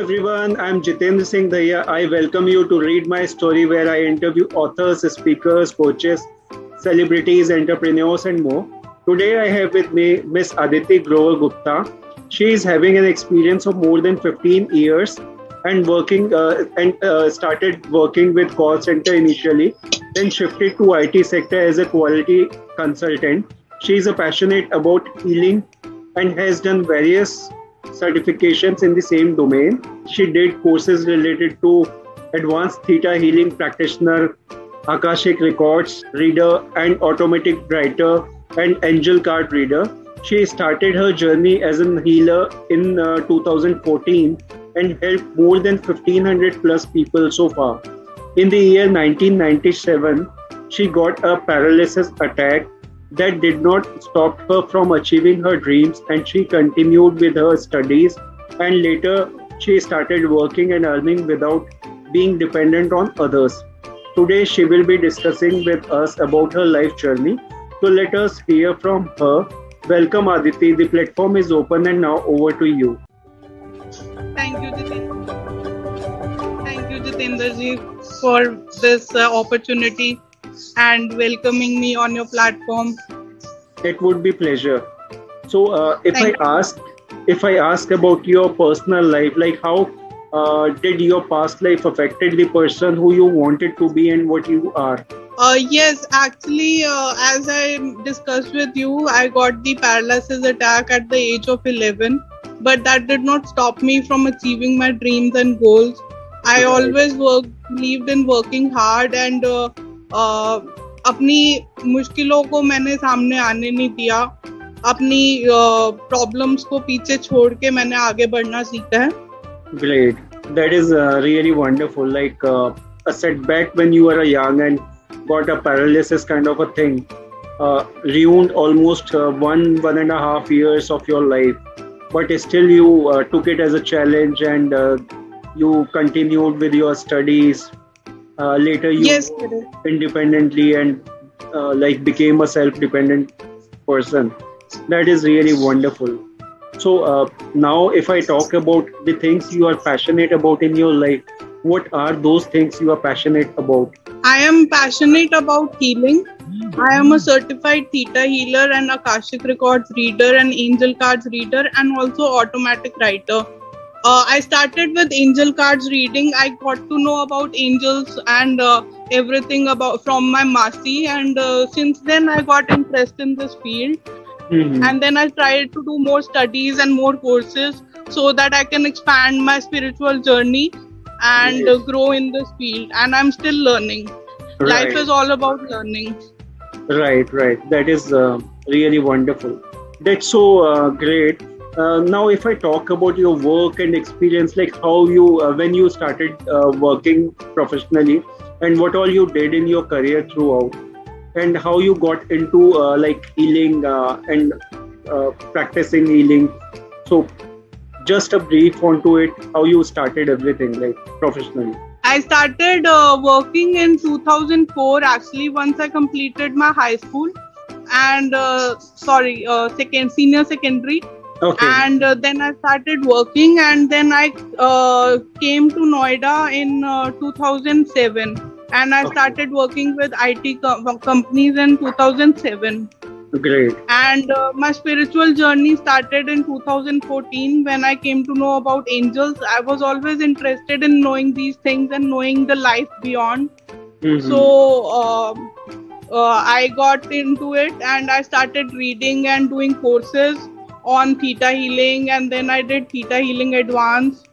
everyone, I'm Jitendra Singh Daya. I welcome you to Reed My Story where I interview authors, speakers, coaches, celebrities, entrepreneurs, and more. Today I have with me Miss Aditi Grover Gupta. She is having an experience of more than 15 years and working uh, and uh, started working with call center initially, then shifted to IT sector as a quality consultant. She is a passionate about healing and has done various certifications in the same domain. She did courses related to advanced theta healing practitioner, Akashic records reader, and automatic writer and angel card reader. She started her journey as a healer in uh, 2014 and helped more than 1500 plus people so far. In the year 1997, she got a paralysis attack that did not stop her from achieving her dreams and she continued with her studies and later she started working and earning without being dependent on others. Today she will be discussing with us about her life journey. So let us hear from her. Welcome Aditi. The platform is open and now over to you. Thank you, Jitendra. Thank you, Jitendra for this uh, opportunity and welcoming me on your platform. It would be pleasure. So, uh, if Thank I ask, if I ask about your personal life, like how uh, did your past life affected the person who you wanted to be and what you are? Uh, yes, actually, uh, as I discussed with you, I got the paralysis attack at the age of 11, but that did not stop me from achieving my dreams and goals. I always worked, believed in working hard and uh, uh, अपनी मुश्किलों को मैंने सामने आने नहीं दिया। अपनी problems को पीछे छोड़ के मैंने आगे बढ़ना सीखा है। Great that is really wonderful like a setback when you are a young and got a paralysis kind of a thing ruined almost one one and a half years of your life but still you took it as a challenge and you continued with your studies Uh, later, you yes independently and uh, like became a self-dependent person. That is really wonderful. So uh, now, if I talk about the things you are passionate about in your life, what are those things you are passionate about? I am passionate about healing. I am a certified Theta healer and Akashic Records reader and Angel Cards reader and also automatic writer. Uh, I started with Angel Cards reading. I got to know about angels and uh, everything about from my Masi, and uh, since then I got interest in this field. Mhm. And then I tried to do more studies and more courses so that I can expand my spiritual journey and Yes. grow in this field. And I'm still learning. Life is all about learning. Right, right. That is uh, really wonderful. That's so uh, great. Uh, now, if I talk about your work and experience, like how you, uh, when you started uh, working professionally, and what all you did in your career throughout, and how you got into uh, like healing uh, and practicing healing. So, just a brief onto it, how you started everything like professionally. I started working in 2004 actually once I completed my high school and sorry second senior secondary Okay. and uh, then I started working and then I uh, came to Noida in uh, 2007 and I Okay. started working with IT com- companies in 2007 Great. and uh, my spiritual journey started in 2014 when I came to know about angels I was always interested in knowing these things and knowing the life beyond Mhm. so um, uh, I got into it and I started reading and doing courses on theta healing and then I did theta healing advanced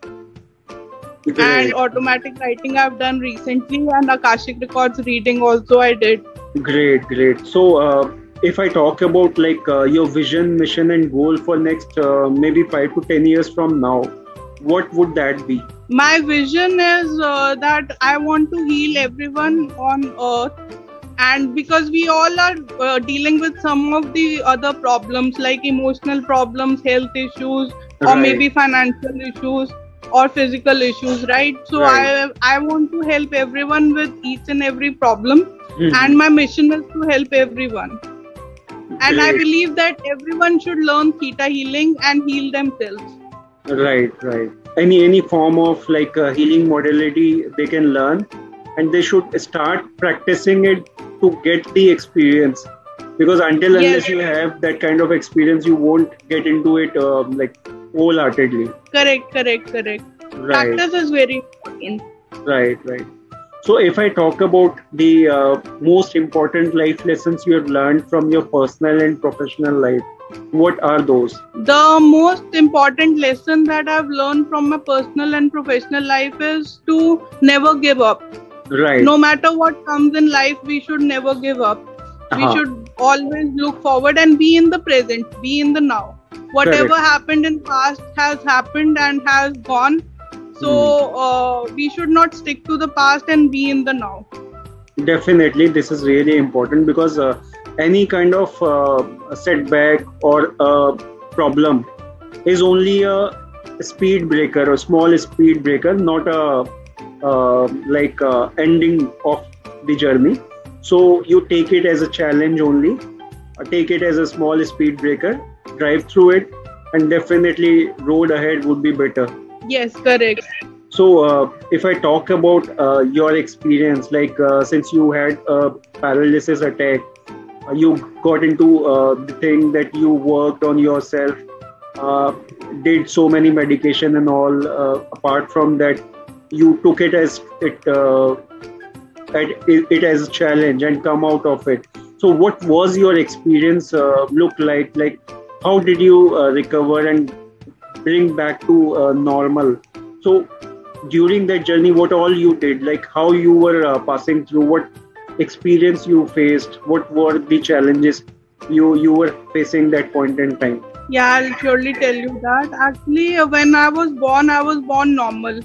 Great. and automatic writing I've done recently and Akashic records reading also I did Great, great. So, uh, if I talk about like uh, your vision, mission, and goal for next uh, maybe five to ten years from now, what would that be? my vision is uh, that I want to heal everyone on earth and because we all are uh, dealing with some of the other problems like emotional problems health issues or maybe financial issues or physical issues right? So Right. i i want to help everyone with each and every problem. Mhm. and my mission is to help everyone. And i believe that everyone should learn theta healing and heal themselves. Right, right. any any form of like a healing modality they can learn and they should start practicing it to get the experience. Because until Yes. unless you have that kind of experience you won't get into it uh, like wholeheartedly. Correct correct correct. Right. Practice is very important. Right right. So if i talk about the uh, most important life lessons you have learned from your personal and professional life what are those? The most important lesson that i've learned from my personal and professional life is to never give up right no matter what comes in life we should never give up we Uh-huh. should always look forward and be in the present be in the now whatever Correct. happened in past has happened and has gone so Hmm. uh, we should not stick to the past and be in the now definitely this is really important because uh, any kind of uh, setback or problem is only a speed breaker or small speed breaker not a like uh, ending of the journey so you take it as a challenge only uh, take it as a small speed breaker drive through it and definitely road ahead would be better yes correct so, uh, if I talk about uh, your experience, like uh, since you had a paralysis attack, uh, you got into uh, the thing that you worked on yourself, uh, did so many medication and all. Uh, apart from that, you took it as it, uh, it, it as a challenge and come out of it. So, what was your experience uh, look like? Like, how did you uh, recover and bring back to uh, normal? So, during that journey what all you did like how you were uh, passing through what experience you faced what were the challenges you you were facing that point in time yeah i'll surely tell you that actually when i was born i was born normal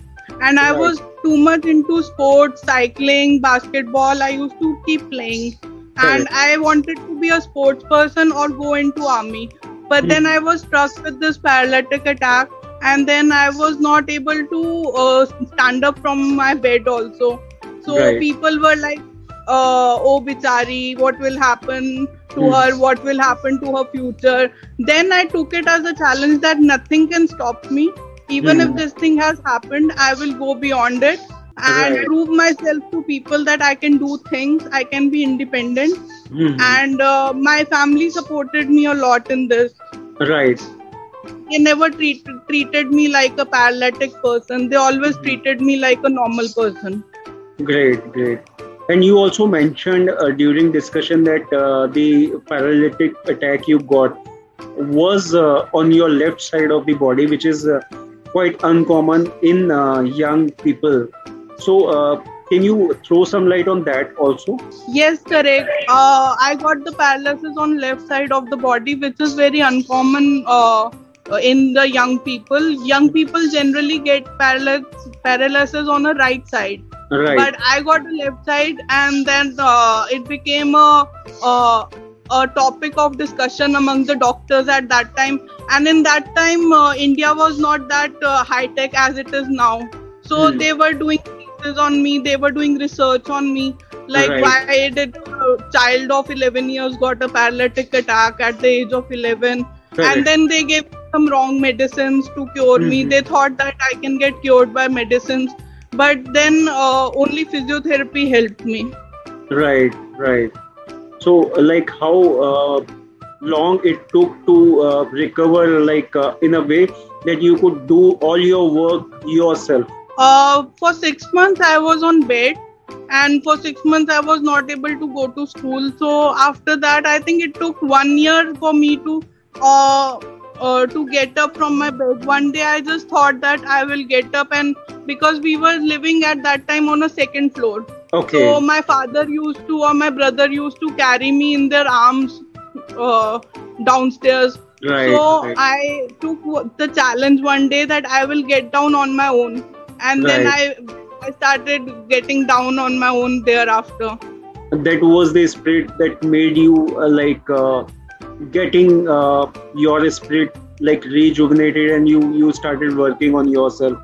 and i was too much into sports cycling basketball. I used to keep playing. And i wanted to be a sports person or go into army. But then Hmm. i was struck with this paralytic attack. And then i was not able to uh, stand up from my bed also. So Right. people were like uh, oh bichari what will happen to Hmm. her? What will happen to her future? Then i took it as a challenge that nothing can stop me even Hmm. if this thing has happened i will go beyond it and Right. prove myself to people that i can do things i can be independent. Mhm. and uh, my family supported me a lot in this. Right. They never treat, treated me like a paralytic person. They always treated me like a normal person. Great great. And you also mentioned uh, during discussion that uh, the paralytic attack you got was uh, on your left side of the body which is uh, quite uncommon in uh, young people so uh, can you throw some light on that also Yes, correct. Uh, I got the paralysis on left side of the body, which is very uncommon in the young people. Young people generally get paralysis paralysis on the right side, right but I got the left side, and then uh, it became a, a a topic of discussion among the doctors at that time. And in that time, uh, India was not that uh, high tech as it is now. So Hmm. they were doing thesis on me. They were doing research on me like Right. why did a child of 11 years got a paralytic attack at the age of 11 Correct. and then they gave some wrong medicines to cure me Mhm. they thought that i can get cured by medicines but then uh, only physiotherapy helped me right right so like how uh, long it took to uh, recover like uh, in a way that you could do all your work yourself? Uh, for 6 months i was on bed and for 6 months i was not able to go to school. So after that i think it took 1 year for me to uh, uh, to get up from my bed. One day i just thought that i will get up and because we were living at that time on a second floor okay. So my father used to or my brother used to carry me in their arms uh, downstairs. Right, so right. I took the challenge one day that I will get down on my own, and then I I started getting down on my own thereafter. that was the spirit that made you uh, like uh, getting uh, your spirit like rejuvenated and you you started working on yourself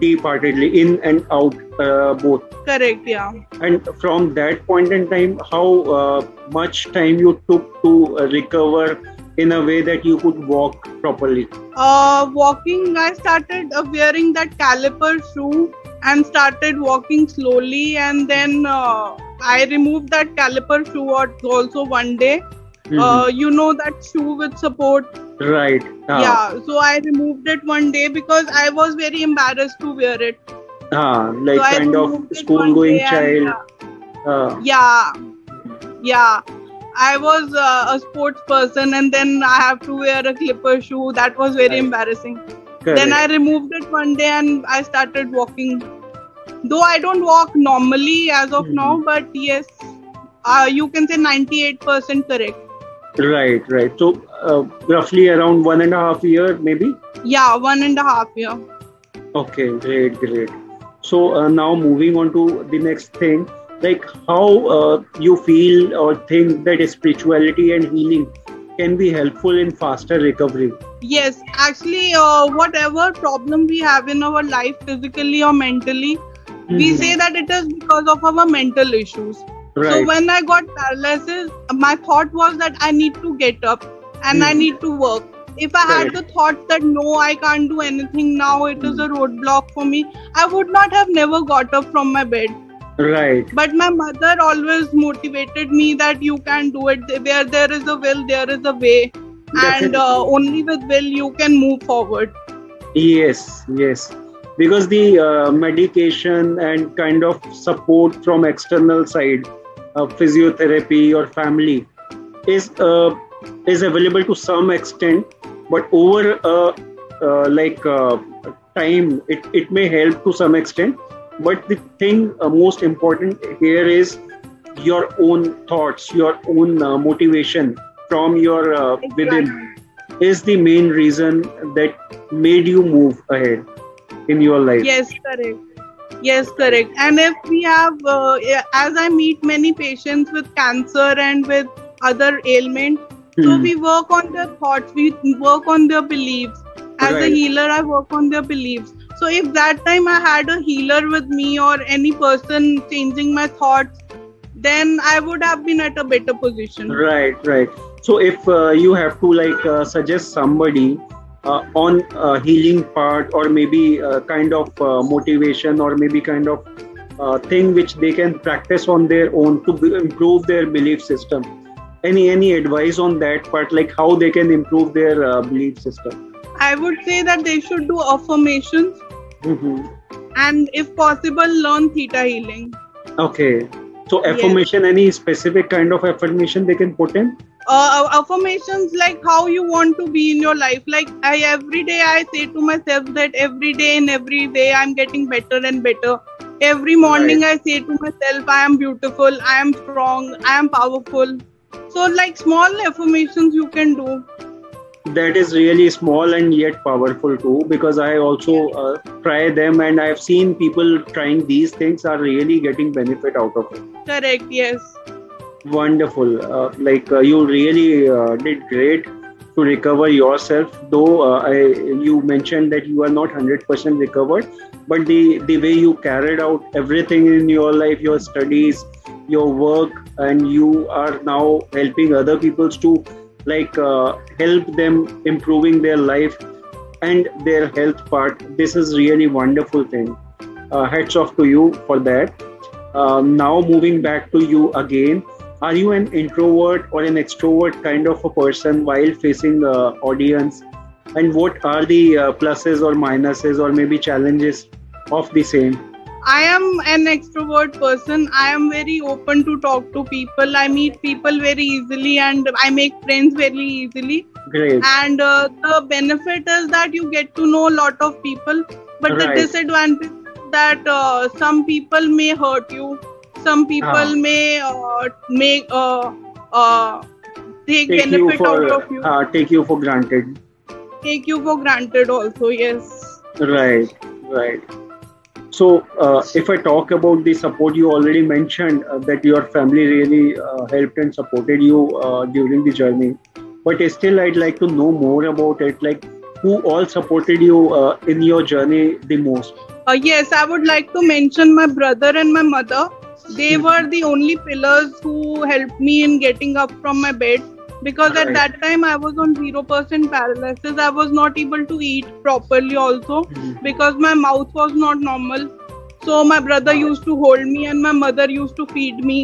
deep-heartedly in and out uh, both Correct, yeah. and from that point in time how uh, much time you took to uh, recover in a way that you could walk properly? Uh, walking, I started uh, wearing that caliper shoe and started walking slowly, and then uh, I removed that caliper shoe also one day. Mm-hmm. Uh, you know that shoe with support. Right. Ah. Yeah. So I removed it one day because I was very embarrassed to wear it. Ah, like so kind of school going child. And, uh, yeah. Yeah. I was uh, a sports person and then I have to wear a caliper shoe. That was very right. embarrassing. Correct. Then I removed it one day and I started walking. Though I don't walk normally as of mm-hmm. now, but yes, uh, you can say 98% correct. Right, right. So uh, roughly around one and a half year, maybe. Yeah, one and a half year. Okay, great, great. So uh, now moving on to the next thing like how uh, you feel or think that spirituality and healing can be helpful in faster recovery yes actually uh, whatever problem we have in our life physically or mentally mm-hmm. we say that it is because of our mental issues right. so when i got paralysis my thought was that i need to get up and i need to work. If i had the thought that no i can't do anything now it is a roadblock for me i would not have never got up from my bed. Right. But my mother always motivated me that you can do it. Where there is a will there is a way. Definitely. and uh, only with will you can move forward. Yes yes. Because the uh, medication and kind of support from external side uh, physiotherapy or family is uh, is available to some extent but over uh, uh, like time it, it may help to some extent. But the thing uh, most important here is your own thoughts your own uh, motivation from your uh, within is the main reason that made you move ahead in your life. Yes correct. Yes correct. And if we have uh, as i meet many patients with cancer and with other ailments hmm. so we work on their thoughts we work on their beliefs as right. a healer i work on their beliefs so if that time I had a healer with me or any person changing my thoughts, then I would have been at a better position. Right, right. So if uh, you have to like uh, suggest somebody uh, on a healing part or maybe a kind of uh, motivation or maybe kind of uh, thing which they can practice on their own to improve their belief system any any advice on that part like how they can improve their uh, belief system I would say that they should do affirmations mm-hmm. and, if possible, learn theta healing. Okay. So, affirmation, yes. any specific kind of affirmation they can put in? Uh, affirmations like how you want to be in your life. Like, I every day I say to myself that every day and every day I'm getting better and better. Every morning right. I say to myself, I am beautiful, I am strong, I am powerful. So, like small affirmations you can do. That is really small and yet powerful too because i also uh, try them and i've seen people trying these things are really getting benefit out of it. Correct yes. Wonderful. Uh, like uh, you really uh, did great to recover yourself though uh, I, you mentioned that you are not 100% recovered but the the way you carried out everything in your life your studies your work and you are now helping other people to like uh, help them improving their life and their health part. This is really wonderful thing. Uh, hats off to you for that. Uh, now moving back to you again. Are you an introvert or an extrovert kind of a person while facing the audience? And what are the uh, pluses or minuses or maybe challenges of the same I am an extrovert person. I am very open to talk to people. I meet people very easily and I make friends very easily. Great. And uh, the benefit is that you get to know a lot of people. But right. the disadvantage that uh, some people may hurt you. Some people ah. may uh, make uh, uh, take, take benefit for, out of you. Uh, take you for granted. Take you for granted also. Yes. Right. Right. So, uh, if I talk about the support, you already mentioned uh, that your family really uh, helped and supported you uh, during the journey. But still, I'd like to know more about it. Like, who all supported you uh, in your journey the most? Uh, yes, I would like to mention my brother and my mother. They hmm. were the only pillars who helped me in getting up from my bed. Because Right. at that time I was on 0% paralysis. I was not able to eat properly also Mhm. because my mouth was not normal. So my brother used to hold me and my mother used to feed me.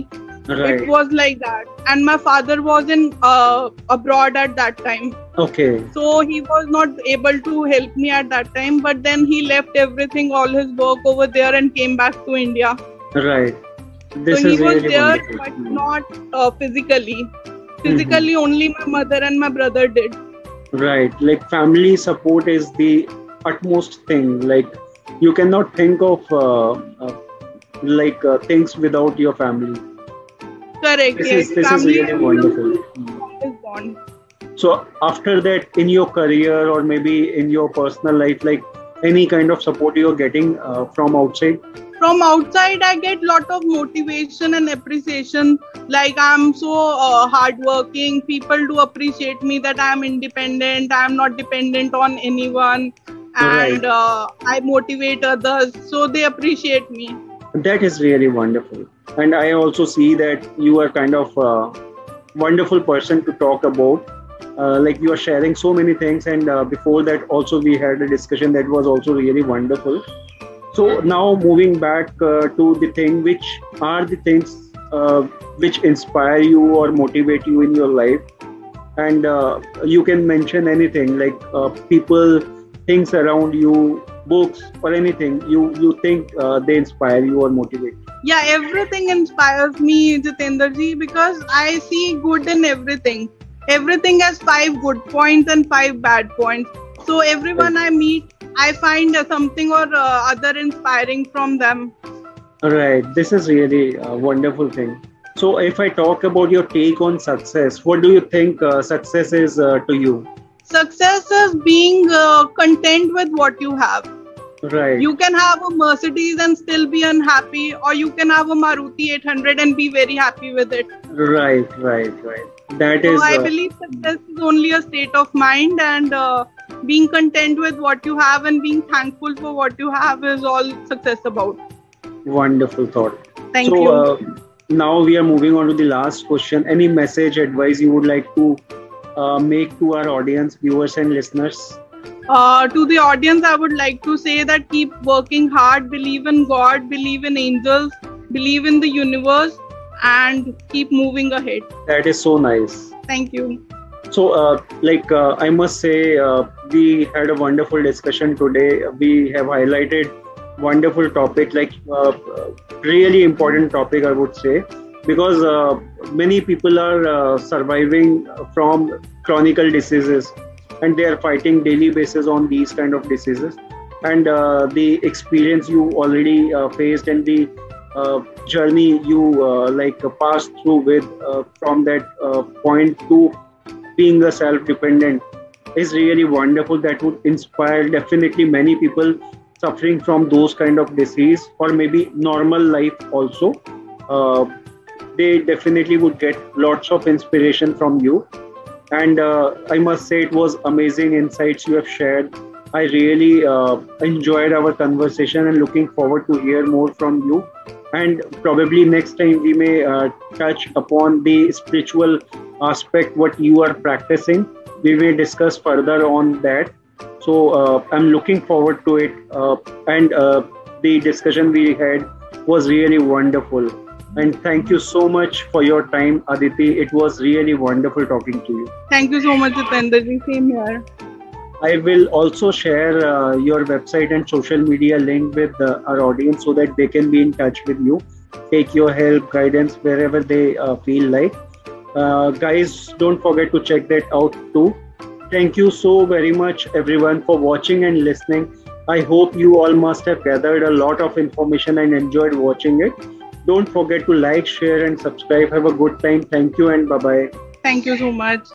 Right. It was like that. And my father was in uh, abroad at that time. Okay. So he was not able to help me at that time. But then he left everything, all his work over there and came back to India. Right. This so he was really there, wonderful. but not uh, physically. Physically, only my mother and my brother did. Right. Like family support is the utmost thing. Like you cannot think of uh, uh, like uh, things without your family. Correct. This yes. is this Family is the wonderful. Mhm. bond. So after that, in your career or maybe in your personal life, like any kind of support you're getting uh, from outside. From outside, I get lot of motivation and appreciation. Like I'm so uh, hardworking. People do appreciate me that I'm independent. I'm not dependent on anyone, and Right. uh, I motivate others. So they appreciate me. That is really wonderful. And I also see that you are kind of a wonderful person to talk about. Uh, like you are sharing so many things, and uh, before that, also we had a discussion that was also really wonderful. So now moving back uh, to the thing, which are the things uh, which inspire you or motivate you in your life, and uh, you can mention anything like uh, people, things around you, books, or anything you you think uh, they inspire you or motivate. you. Yeah, everything inspires me, Jitendra ji, because I see good in everything. Everything has five good points and five bad points. So everyone I meet, I find something or uh, other inspiring from them. Right, this is really a wonderful thing. So, if I talk about your take on success, what do you think uh, success is uh, to you? Success is being uh, content with what you have. Right, You can have a Mercedes and still be unhappy, or you can have a Maruti 800 and be very happy with it. right, right, right. That So is I uh, believe success is only a state of mind, and uh, being content with what you have and being thankful for what you have is all success about. wonderful thought. Thank so, you. Uh, now we are moving on to the last question. Any message, advice you would like to uh, make to our audience, viewers, and listeners? Uh, to the audience, I would like to say that keep working hard, believe in God, believe in angels, believe in the universe, and keep moving ahead. That is so nice. Thank you. So, uh, like uh, I must say, uh, we had a wonderful discussion today. We have highlighted wonderful topic, like uh, uh, really important topic, I would say, because uh, many people are uh, surviving from chronic diseases, and they are fighting daily basis on these kind of diseases. And uh, the experience you already uh, faced and the uh, journey you uh, like passed through with uh, from that uh, point to being a self-dependent is really wonderful that would inspire definitely many people suffering from those kind of disease or maybe normal life also. Uh, they definitely would get lots of inspiration from you. And uh, i must say it was amazing insights you have shared. I really uh, enjoyed our conversation and looking forward to hear more from you and probably next time we may uh, touch upon the spiritual aspect what you are practicing. We may discuss further on that. So uh, i'm looking forward to it. Uh, and uh, the discussion we had was really wonderful. And thank you so much for your time aditi. It was really wonderful talking to you. Thank you so much, Jitendra ji. Same here. I will also share uh, your website and social media link with uh, our audience so that they can be in touch with you, take your help, guidance wherever they uh, feel like. Uh, guys, don't forget to check that out too. Thank you so very much, everyone, for watching and listening. I hope you all must have gathered a lot of information and enjoyed watching it. Don't forget to like, share, and subscribe. Have a good time. Thank you, and bye bye. Thank you so much.